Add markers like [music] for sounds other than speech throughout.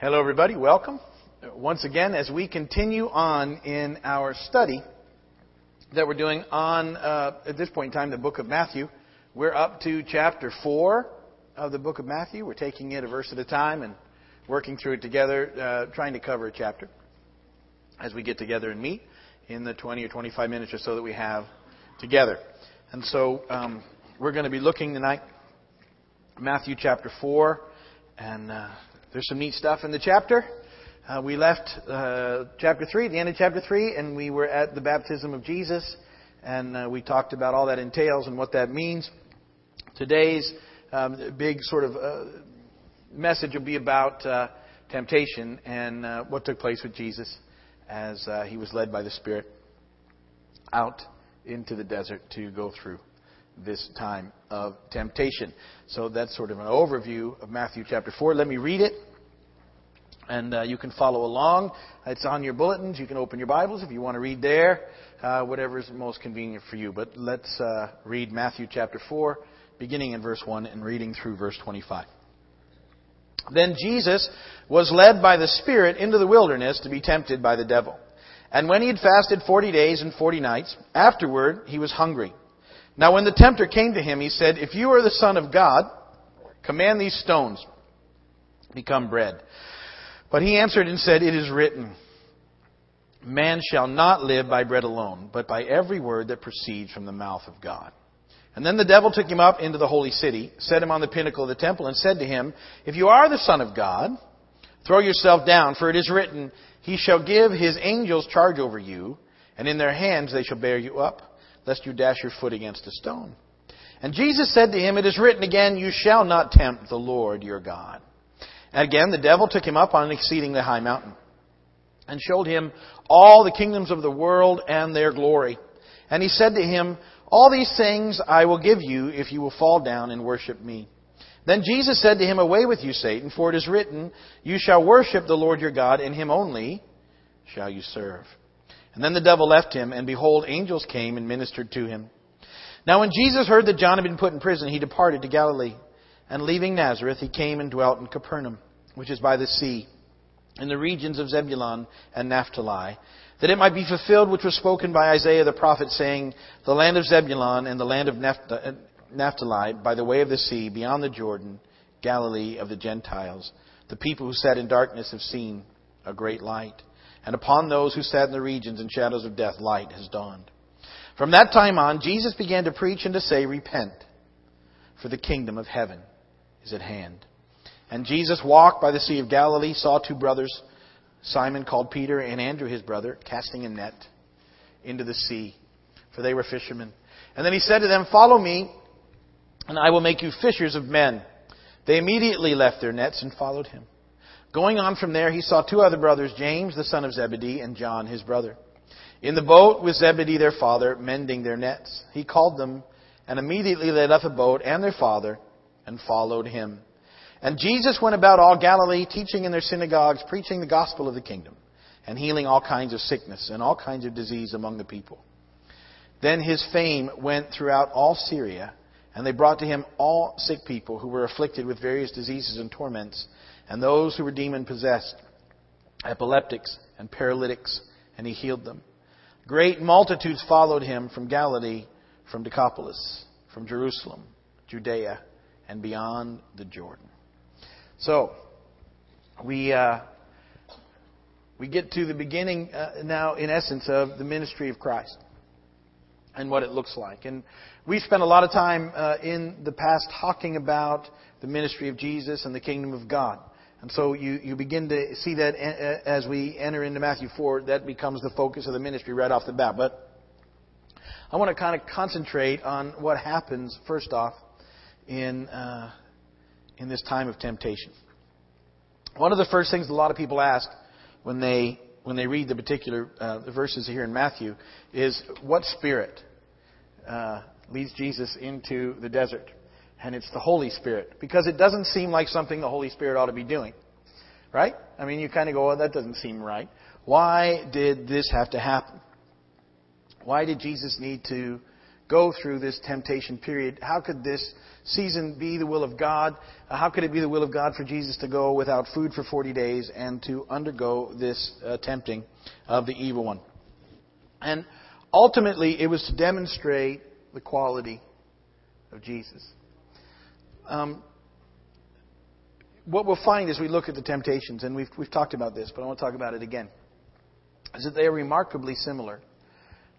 Hello, everybody. Welcome. Once again, as we continue on in our study that we're doing on, uh, at this point in time, the book of Matthew, we're up to chapter 4 of the book of Matthew. We're taking it a verse at a time and working through it together, uh, trying to cover a chapter as we get together and meet in the 20 or 25 minutes or so that we have together. And so um, we're going to be looking tonight, Matthew chapter 4, and uh, there's some neat stuff in the chapter. Uh, we left uh, chapter 3, at the end of chapter 3, and we were at the baptism of Jesus, and uh, we talked about all that entails and what that means. Today's um, big sort of uh, message will be about uh, temptation and uh, what took place with Jesus as he was led by the Spirit out into the desert to go through this time of temptation. So that's sort of an overview of Matthew chapter 4. Let me read it, and uh, you can follow along. It's on your bulletins. You can open your Bibles if you want to read there, uh, whatever is most convenient for you. But let's uh, read Matthew chapter 4, beginning in verse 1 and reading through verse 25. Then Jesus was led by the Spirit into the wilderness to be tempted by the devil. And when he had fasted forty days and forty nights, afterward he was hungry. Now when the tempter came to him, he said, If you are the Son of God, command these stones become bread. But he answered and said, It is written, Man shall not live by bread alone, but by every word that proceeds from the mouth of God. And then the devil took him up into the holy city, set him on the pinnacle of the temple, and said to him, If you are the Son of God, throw yourself down, for it is written, He shall give His angels charge over you, and in their hands they shall bear you up lest you dash your foot against a stone. And Jesus said to him, It is written again, You shall not tempt the Lord your God. And again, the devil took him up on an exceedingly high mountain and showed him all the kingdoms of the world and their glory. And he said to him, All these things I will give you if you will fall down and worship me. Then Jesus said to him, Away with you, Satan, for it is written, You shall worship the Lord your God, and him only shall you serve. And then the devil left him, and behold, angels came and ministered to him. Now when Jesus heard that John had been put in prison, he departed to Galilee. And leaving Nazareth, he came and dwelt in Capernaum, which is by the sea, in the regions of Zebulun and Naphtali, that it might be fulfilled which was spoken by Isaiah the prophet, saying, The land of Zebulun and the land of uh, Naphtali, by the way of the sea, beyond the Jordan, Galilee of the Gentiles. The people who sat in darkness have seen a great light and upon those who sat in the regions and shadows of death, light has dawned. From that time on, Jesus began to preach and to say, Repent, for the kingdom of heaven is at hand. And Jesus walked by the Sea of Galilee, saw two brothers, Simon called Peter and Andrew his brother, casting a net into the sea, for they were fishermen. And then he said to them, Follow me, and I will make you fishers of men. They immediately left their nets and followed him. Going on from there, he saw two other brothers, James, the son of Zebedee, and John, his brother. In the boat with Zebedee, their father, mending their nets. He called them, and immediately they left the boat and their father, and followed him. And Jesus went about all Galilee, teaching in their synagogues, preaching the gospel of the kingdom, and healing all kinds of sickness and all kinds of disease among the people. Then his fame went throughout all Syria, and they brought to him all sick people who were afflicted with various diseases and torments and those who were demon possessed, epileptics and paralytics, and he healed them. Great multitudes followed him from Galilee, from Decapolis, from Jerusalem, Judea, and beyond the Jordan. So, we, uh, we get to the beginning uh, now, in essence, of the ministry of Christ and what it looks like. And we spent a lot of time uh, in the past talking about the ministry of Jesus and the kingdom of God. And so you, you begin to see that as we enter into Matthew 4, that becomes the focus of the ministry right off the bat. But I want to kind of concentrate on what happens, first off, in, uh, in this time of temptation. One of the first things a lot of people ask when they, when they read the particular uh, the verses here in Matthew is what spirit uh, leads Jesus into the desert? and it's the Holy Spirit. Because it doesn't seem like something the Holy Spirit ought to be doing. Right? I mean, you kind of go, well, that doesn't seem right. Why did this have to happen? Why did Jesus need to go through this temptation period. How could this season be the will of God? How could it be the will of God for Jesus to go without food for 40 days and to undergo this uh, tempting of the evil one? And ultimately, it was to demonstrate the quality of Jesus. Um, what we'll find as we look at the temptations, and we've, we've talked about this, but I want to talk about it again, is that they are remarkably similar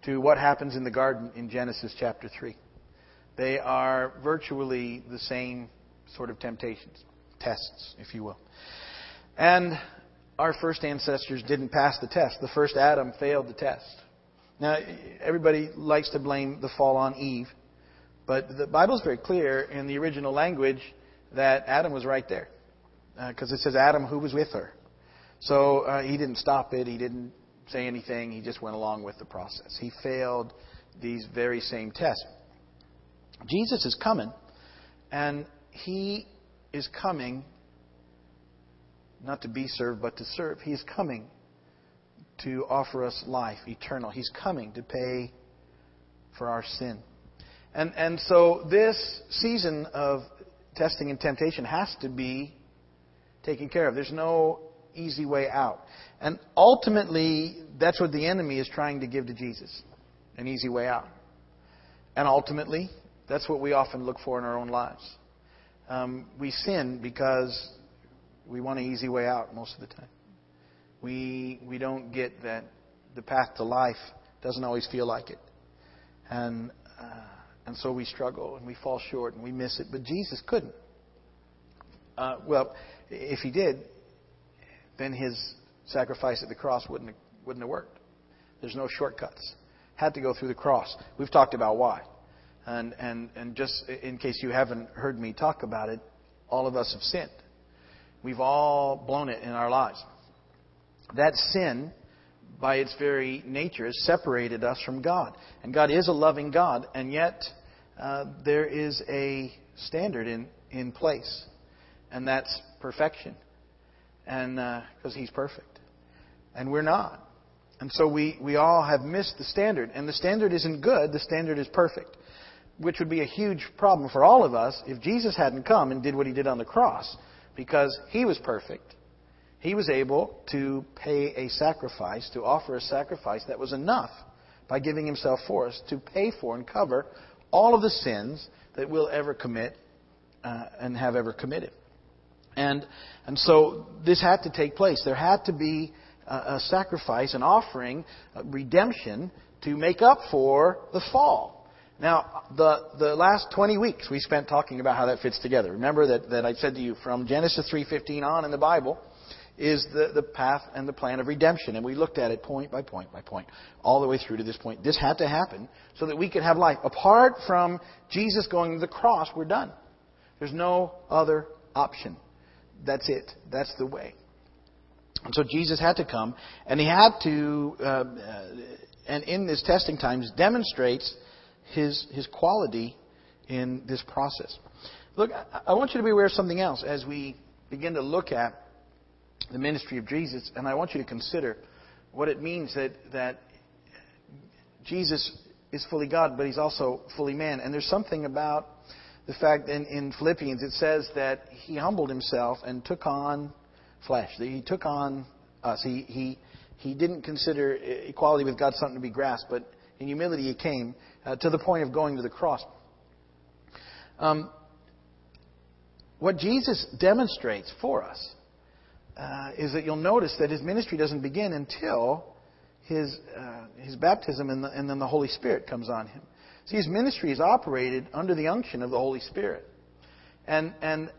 to what happens in the garden in Genesis chapter 3. They are virtually the same sort of temptations, tests, if you will. And our first ancestors didn't pass the test. The first Adam failed the test. Now, everybody likes to blame the fall on Eve, but the Bible is very clear in the original language that Adam was right there. Because uh, it says Adam who was with her. So uh, he didn't stop it. He didn't say anything. He just went along with the process. He failed these very same tests. Jesus is coming, and he is coming not to be served, but to serve. He is coming to offer us life eternal. He's coming to pay for our sin. And, and so this season of testing and temptation has to be taken care of. There's no easy way out. And ultimately, that's what the enemy is trying to give to Jesus an easy way out. And ultimately, that's what we often look for in our own lives. Um, we sin because we want an easy way out most of the time. We, we don't get that the path to life doesn't always feel like it. And, uh, and so we struggle and we fall short and we miss it. But Jesus couldn't. Uh, well, if he did, then his sacrifice at the cross wouldn't wouldn't have worked. There's no shortcuts. Had to go through the cross. We've talked about why. And, and, and just in case you haven't heard me talk about it, all of us have sinned. We've all blown it in our lives. That sin, by its very nature, has separated us from God. And God is a loving God, and yet uh, there is a standard in, in place, and that's perfection and because uh, he's perfect, and we're not. And so we, we all have missed the standard. And the standard isn't good, the standard is perfect. Which would be a huge problem for all of us if Jesus hadn't come and did what he did on the cross. Because he was perfect. He was able to pay a sacrifice, to offer a sacrifice that was enough by giving himself for us to pay for and cover all of the sins that we'll ever commit uh, and have ever committed. And, and so this had to take place. There had to be a, a sacrifice, an offering, redemption to make up for the fall. Now, the, the last 20 weeks we spent talking about how that fits together. Remember that, that I said to you from Genesis 3.15 on in the Bible is the, the path and the plan of redemption. And we looked at it point by point by point, all the way through to this point. This had to happen so that we could have life. Apart from Jesus going to the cross, we're done. There's no other option. That's it. That's the way. And so Jesus had to come, and he had to, uh, and in this testing times, demonstrates his his quality in this process. Look, I want you to be aware of something else as we begin to look at the ministry of Jesus, and I want you to consider what it means that that Jesus is fully God, but he's also fully man. And there's something about the fact in, in Philippians it says that he humbled himself and took on flesh. That He took on us. He, he, he didn't consider equality with God something to be grasped, but in humility he came uh, to the point of going to the cross. Um, what Jesus demonstrates for us uh, is that you'll notice that his ministry doesn't begin until his, uh, his baptism and, the, and then the Holy Spirit comes on him. See, his ministry is operated under the unction of the Holy Spirit. And, and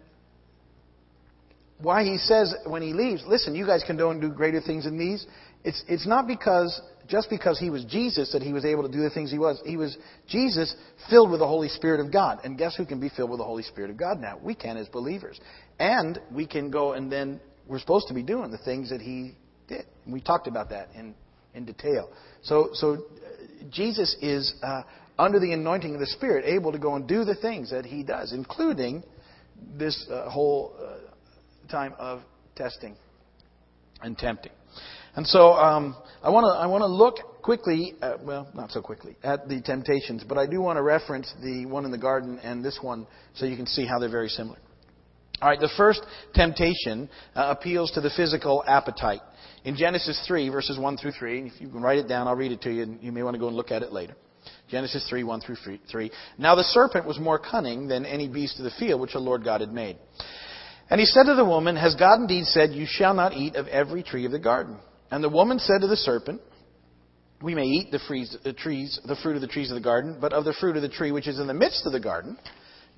why he says when he leaves, listen, you guys can go and do greater things than these. It's, it's not because, just because he was Jesus that he was able to do the things he was. He was Jesus filled with the Holy Spirit of God. And guess who can be filled with the Holy Spirit of God now? We can as believers. And we can go and then we're supposed to be doing the things that he did. And we talked about that in, in detail. So, so uh, Jesus is uh, under the anointing of the Spirit, able to go and do the things that he does, including this uh, whole uh, time of testing and tempting. And so um, I want to I want to look quickly, at, well, not so quickly, at the temptations, but I do want to reference the one in the garden and this one so you can see how they're very similar. All right, the first temptation uh, appeals to the physical appetite. In Genesis 3, verses 1 through 3, and if you can write it down, I'll read it to you, and you may want to go and look at it later. Genesis 3, 1 through 3. Now the serpent was more cunning than any beast of the field which the Lord God had made. And he said to the woman, Has God indeed said, You shall not eat of every tree of the garden? And the woman said to the serpent, We may eat the, freeze, the trees, the fruit of the trees of the garden, but of the fruit of the tree which is in the midst of the garden,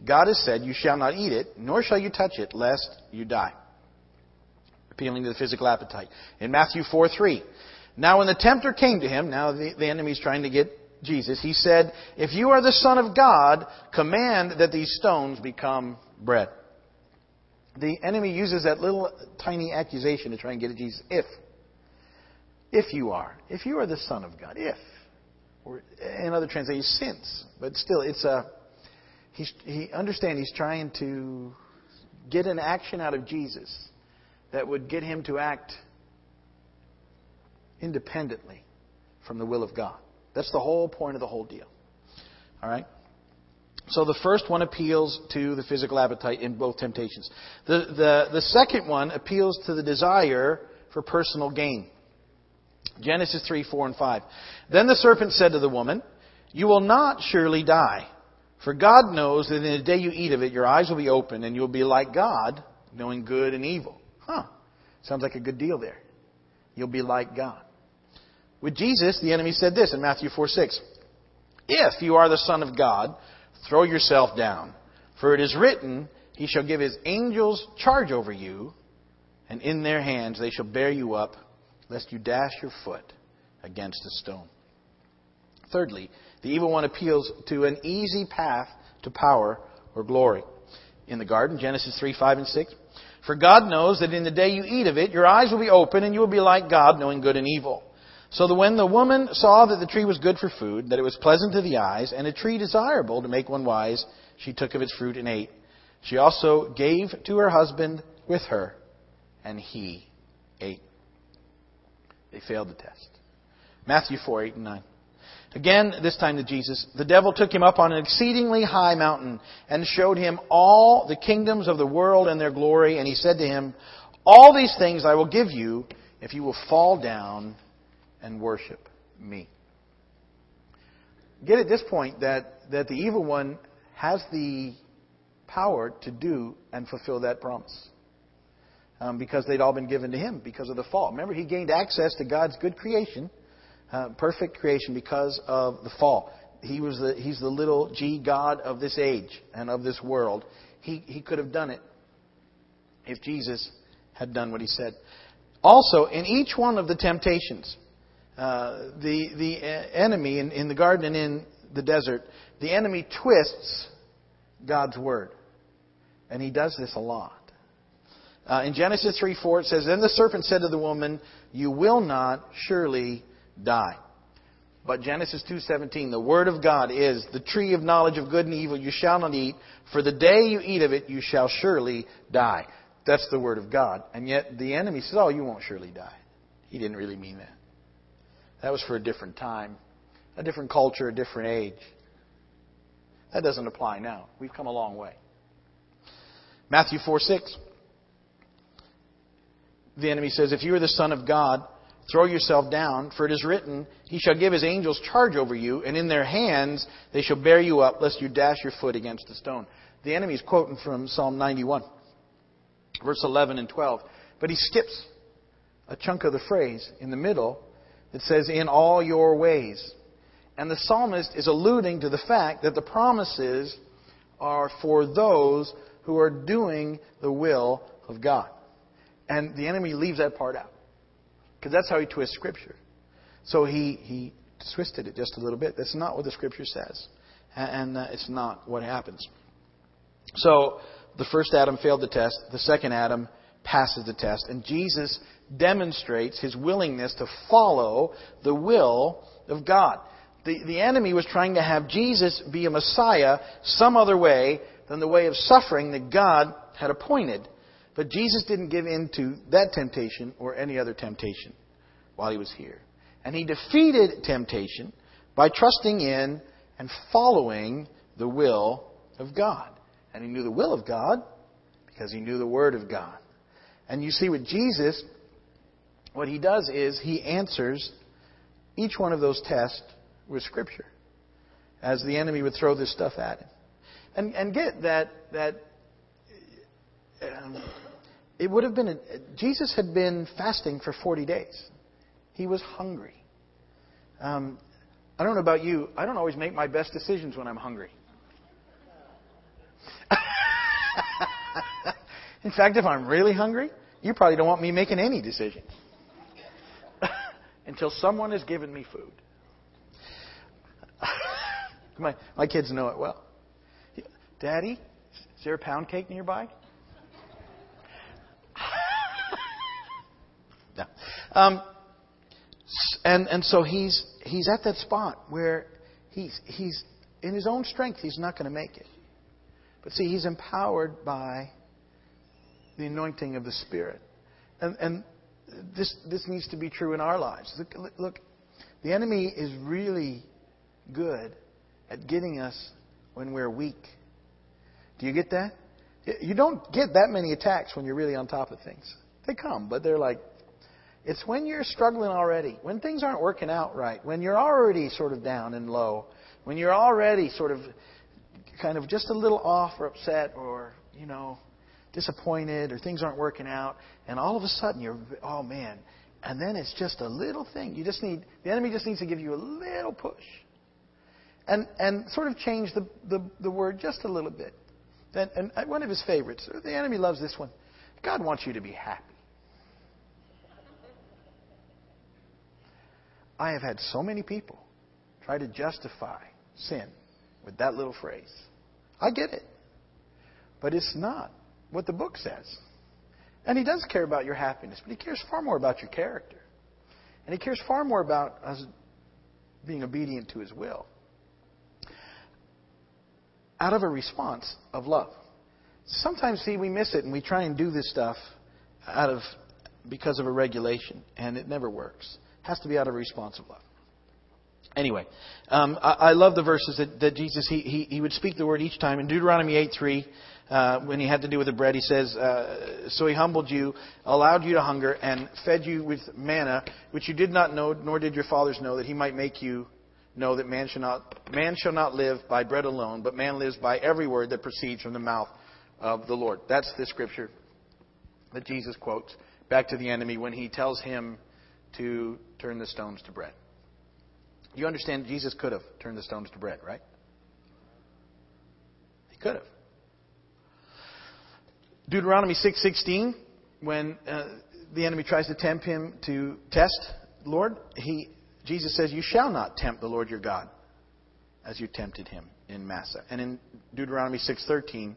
God has said, You shall not eat it, nor shall you touch it, lest you die. Appealing to the physical appetite. In Matthew 4 3. Now when the tempter came to him, now the, the enemy's trying to get Jesus, he said, If you are the Son of God, command that these stones become bread. The enemy uses that little tiny accusation to try and get at Jesus. If. If you are. If you are the Son of God. If. Or in other translations, since. But still, it's a. He's, he understand he's trying to get an action out of Jesus that would get him to act independently from the will of God. That's the whole point of the whole deal. All right? So the first one appeals to the physical appetite in both temptations. The, the, the second one appeals to the desire for personal gain. Genesis 3, 4, and 5. Then the serpent said to the woman, You will not surely die. For God knows that in the day you eat of it, your eyes will be open and you'll be like God, knowing good and evil. Huh. Sounds like a good deal there. You'll be like God. With Jesus, the enemy said this in Matthew 4, 6. If you are the Son of God, throw yourself down. For it is written, He shall give His angels charge over you, and in their hands they shall bear you up lest you dash your foot against a stone. Thirdly, the evil one appeals to an easy path to power or glory. In the garden, Genesis 3, 5, and 6. For God knows that in the day you eat of it, your eyes will be open and you will be like God, knowing good and evil. So that when the woman saw that the tree was good for food, that it was pleasant to the eyes, and a tree desirable to make one wise, she took of its fruit and ate. She also gave to her husband with her, and he ate. They failed the test. Matthew 4, 8 and 9. Again, this time to Jesus, the devil took him up on an exceedingly high mountain and showed him all the kingdoms of the world and their glory. And he said to him, All these things I will give you if you will fall down and worship me. Get at this point that, that the evil one has the power to do and fulfill that promise um, because they'd all been given to him because of the fall. Remember, he gained access to God's good creation, uh, perfect creation, because of the fall. He was the, he's the little g God of this age and of this world. He, he could have done it if Jesus had done what he said. Also, in each one of the temptations, uh, the, the enemy in, in the garden and in the desert, the enemy twists God's word. And he does this a lot. Uh, in Genesis 3 4, it says, Then the serpent said to the woman, You will not surely die. But Genesis 2:17, the word of God is, the tree of knowledge of good and evil you shall not eat, for the day you eat of it you shall surely die. That's the word of God. And yet the enemy says, "Oh, you won't surely die." He didn't really mean that. That was for a different time, a different culture, a different age. That doesn't apply now. We've come a long way. Matthew 4:6 the enemy says, If you are the Son of God, throw yourself down, for it is written, He shall give His angels charge over you, and in their hands they shall bear you up, lest you dash your foot against a stone. The enemy is quoting from Psalm 91, verse 11 and 12. But he skips a chunk of the phrase in the middle that says, In all your ways. And the psalmist is alluding to the fact that the promises are for those who are doing the will of God. And the enemy leaves that part out. Because that's how he twists Scripture. So he, he twisted it just a little bit. That's not what the Scripture says. And, uh, it's not what happens. So the first Adam failed the test. The second Adam passes the test. And Jesus demonstrates his willingness to follow the will of God. The, the enemy was trying to have Jesus be a Messiah some other way than the way of suffering that God had appointed. But Jesus didn't give in to that temptation or any other temptation. while he was here. And he defeated temptation by trusting in and following the will of God. And he knew the will of God because he knew the Word of God. And you see, with Jesus, what he does is he answers each one of those tests with Scripture as the enemy would throw this stuff at him. And, and get that, that um, it would have been, a, Jesus had been fasting for 40 days. He was hungry. Um, I don't know about you, I don't always make my best decisions when I'm hungry. [laughs] In fact, if I'm really hungry, you probably don't want me making any decisions [laughs] until someone has given me food. [laughs] my, my kids know it well. Daddy, is there a pound cake nearby? [laughs] no. Um, and and so he's he's at that spot where he's he's in his own strength he's not going to make it. But see, he's empowered by the anointing of the Spirit. And, and this, this needs to be true in our lives. Look, look, the enemy is really good at getting us when we're weak. Do you get that? You don't get that many attacks when you're really on top of things. They come, but they're like, it's when you're struggling already, when things aren't working out right, when you're already sort of down and low, when you're already sort of kind of just a little off or upset or, you know, disappointed or things aren't working out, and all of a sudden you're, oh man, and then it's just a little thing. You just need, the enemy just needs to give you a little push. And, and sort of change the, the, the word just a little bit. And, and one of his favorites, the enemy loves this one. God wants you to be happy. I have had so many people try to justify sin with that little phrase. I get it. But it's not what the book says. And he does care about your happiness, but he cares far more about your character. And he cares far more about us being obedient to his will. Out of a response of love. Sometimes, see, we miss it and we try and do this stuff out of because of a regulation, and it never works. It has to be out of a response of love. Anyway, um, I, I, love the verses that, that Jesus he, he, he would speak the word each time. In Deuteronomy eight three, uh, when he had to do with the bread, he says, uh, So he humbled you, allowed you to hunger, and fed you with manna, which you did not know, nor did your fathers know, that he might make you know that man shall not, man shall not live by bread alone, but man lives by every word that proceeds from the mouth of the Lord. That's the scripture that Jesus quotes back to the enemy when he tells him to turn the stones to bread. You understand Jesus could have turned the stones to bread, right? He could have. Deuteronomy 6:16, when uh, the enemy tries to tempt him to test Lord, he Jesus says, "You shall not tempt the Lord your God, as you tempted him in Massah." And in Deuteronomy 6:13,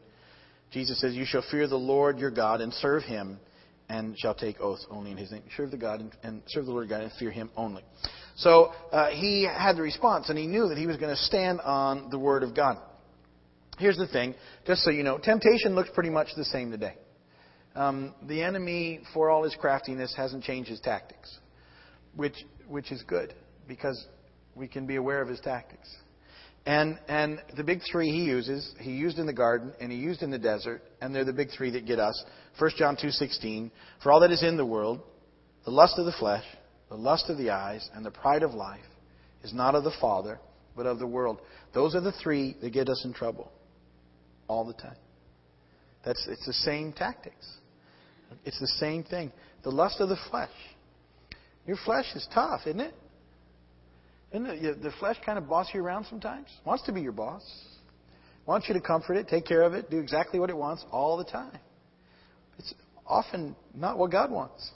Jesus says, "You shall fear the Lord your God and serve him, and shall take oaths only in his name. Serve the God and, and serve the Lord God and fear him only." So uh, he had the response, and he knew that he was going to stand on the word of God. Here's the thing, just so you know, temptation looks pretty much the same today. Um, the enemy, for all his craftiness, hasn't changed his tactics, which which is good because we can be aware of his tactics. And and the big three he uses, he used in the garden and he used in the desert, and they're the big three that get us. 1 John two sixteen. For all that is in the world, the lust of the flesh, the lust of the eyes, and the pride of life is not of the Father, but of the world. Those are the three that get us in trouble all the time. That's, it's the same tactics. It's the same thing. The lust of the flesh. Your flesh is tough, isn't it? Isn't it? The flesh kind of boss you around sometimes. Wants to be your boss. Wants you to comfort it, take care of it, do exactly what it wants all the time. It's often not what God wants.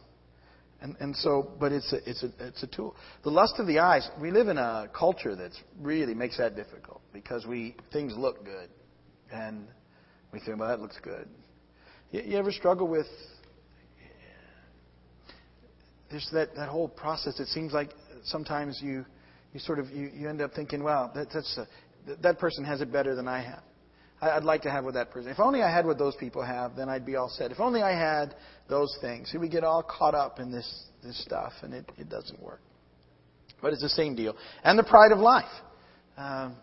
And, and so, but it's a, it's, a, it's a tool. The lust of the eyes, we live in a culture that really makes that difficult because we, things look good. And we think, well, that looks good. You, you ever struggle with there's that, that whole process. It seems like sometimes you, you sort of you, you end up thinking, wow, that, that's a, that person has it better than I have. I'd like to have what that person. If only I had what those people have, then I'd be all set. If only I had those things. See, we get all caught up in this this stuff, and it, it doesn't work. But it's the same deal. And the pride of life. Um,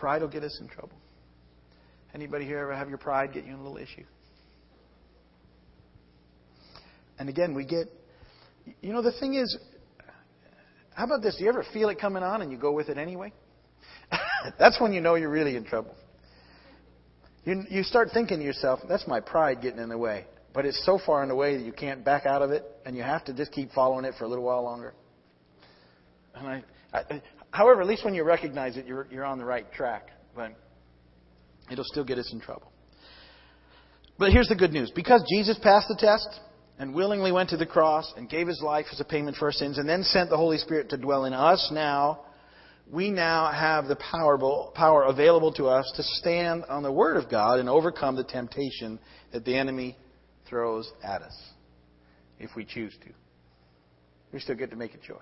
pride will get us in trouble. Anybody here ever have your pride get you in a little issue? And again, we get, you know, the thing is, how about this? Do you ever feel it coming on and you go with it anyway? That's when you know you're really in trouble. You, you start thinking to yourself, that's my pride getting in the way. But it's so far in the way that you can't back out of it, and you have to just keep following it for a little while longer. And I, I however, at least when you recognize it, you're, you're on the right track. But it'll still get us in trouble. But here's the good news. Because Jesus passed the test, and willingly went to the cross and gave his life as a payment for our sins and then sent the Holy Spirit to dwell in us now, we now have the power, available to us to stand on the Word of God and overcome the temptation that the enemy throws at us if we choose to. We still get to make a choice.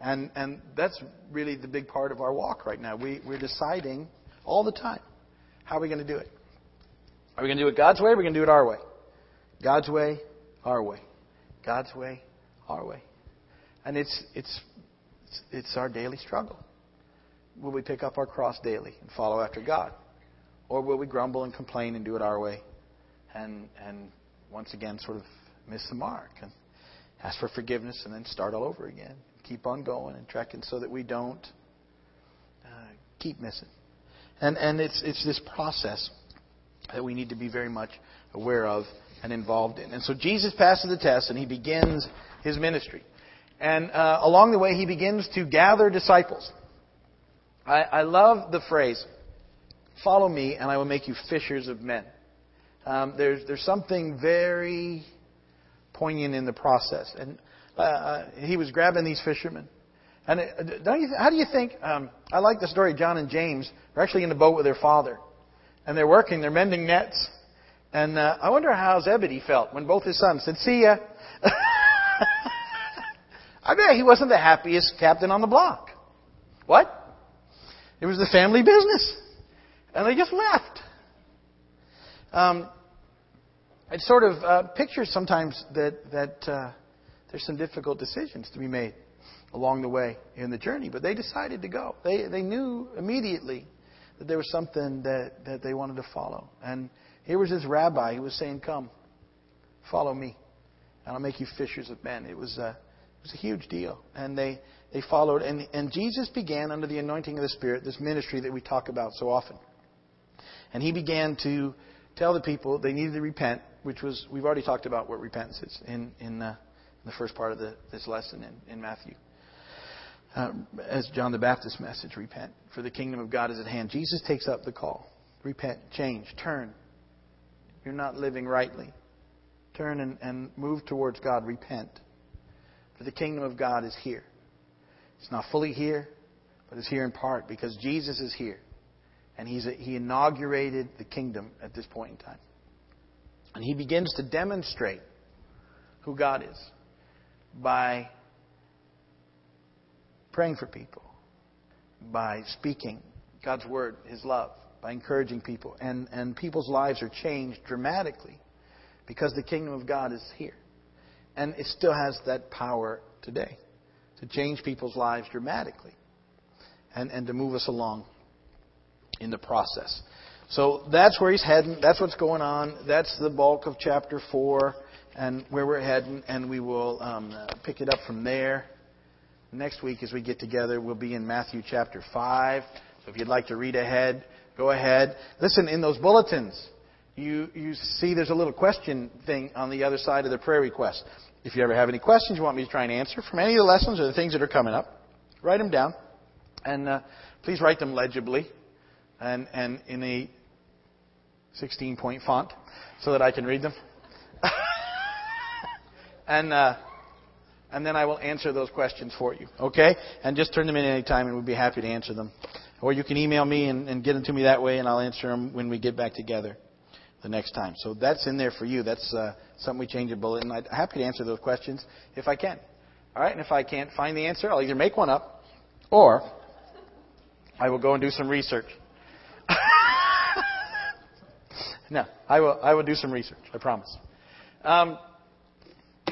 And, and that's really the big part of our walk right now. We, we're deciding all the time how are we going to do it? Are we going to do it God's way or are we going to do it our way? God's way our way. God's way, our way. And it's, it's, it's our daily struggle. Will we pick up our cross daily and follow after God? Or will we grumble and complain and do it our way and, and once again sort of miss the mark and ask for forgiveness and then start all over again? Keep on going and trekking so that we don't uh, keep missing. And, and it's, it's this process that we need to be very much aware of and involved in. And so Jesus passes the test and he begins his ministry. And uh, along the way, he begins to gather disciples. I, I, love the phrase, follow me and I will make you fishers of men. Um, there's, there's something very poignant in the process. And uh, uh he was grabbing these fishermen. And uh, you, how do you think? Um, I like the story. John and James are actually in the boat with their father, and they're working. They're mending nets, and uh, I wonder how Zebedee felt when both his sons said, "See ya." [laughs] I bet he wasn't the happiest captain on the block. What? It was the family business, and they just left. Um, sort of uh, sometimes that that uh, there's some difficult decisions to be made along the way in the journey, but they decided to go. They they knew immediately that there was something that that they wanted to follow, and here was this rabbi who was saying, Come, follow me, and I'll make you fishers of men. It was it was a huge deal. And they, they followed. And, and Jesus began, under the anointing of the Spirit, this ministry that we talk about so often. And he began to tell the people they needed to repent, which was, we've already talked about what repentance is in, in, uh, in the first part of the, this lesson in, in Matthew. Uh, as John the Baptist's message, repent, for the kingdom of God is at hand. Jesus takes up the call. Repent, change, turn, you're not living rightly. Turn and, and move towards God. Repent. For the kingdom of God is here. It's not fully here, but it's here in part because Jesus is here. And he's he inaugurated the kingdom at this point in time. And he begins to demonstrate who God is by praying for people, by speaking God's word, His love, by encouraging people. And, and people's lives are changed dramatically because the kingdom of God is here. And it still has that power today to change people's lives dramatically and, and to move us along in the process. So that's where he's heading. That's what's going on. That's the bulk of chapter 4 and where we're heading. And we will um, pick it up from there. Next week, as we get together, we'll be in Matthew chapter 5. So if you'd like to read ahead, Go ahead. Listen, in those bulletins, you, you see there's a little question thing on the other side of the prayer request. If you ever have any questions you want me to try and answer from any of the lessons or the things that are coming up, write them down. And uh, please write them legibly and, and in a 16 point font so that I can read them. [laughs] and, uh, and then I will answer those questions for you. Okay? And just turn them in any time and we'd be happy to answer them. Or you can email me and, and get them to me that way, and I'll answer them when we get back together the next time. So that's in there for you. That's uh, something we change a bullet, and I'm happy to answer those questions if I can. All right, and if I can't find the answer, I'll either make one up, or I will go and do some research. [laughs] No, I will. I will do some research. I promise. Um,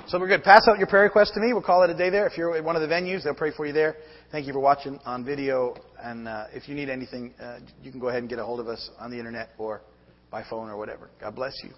so we're good. Pass out your prayer request to me. We'll call it a day there. If you're at one of the venues, they'll pray for you there. Thank you for watching on video. And uh, if you need anything, uh, you can go ahead and get a hold of us on the internet or by phone or whatever. God bless you.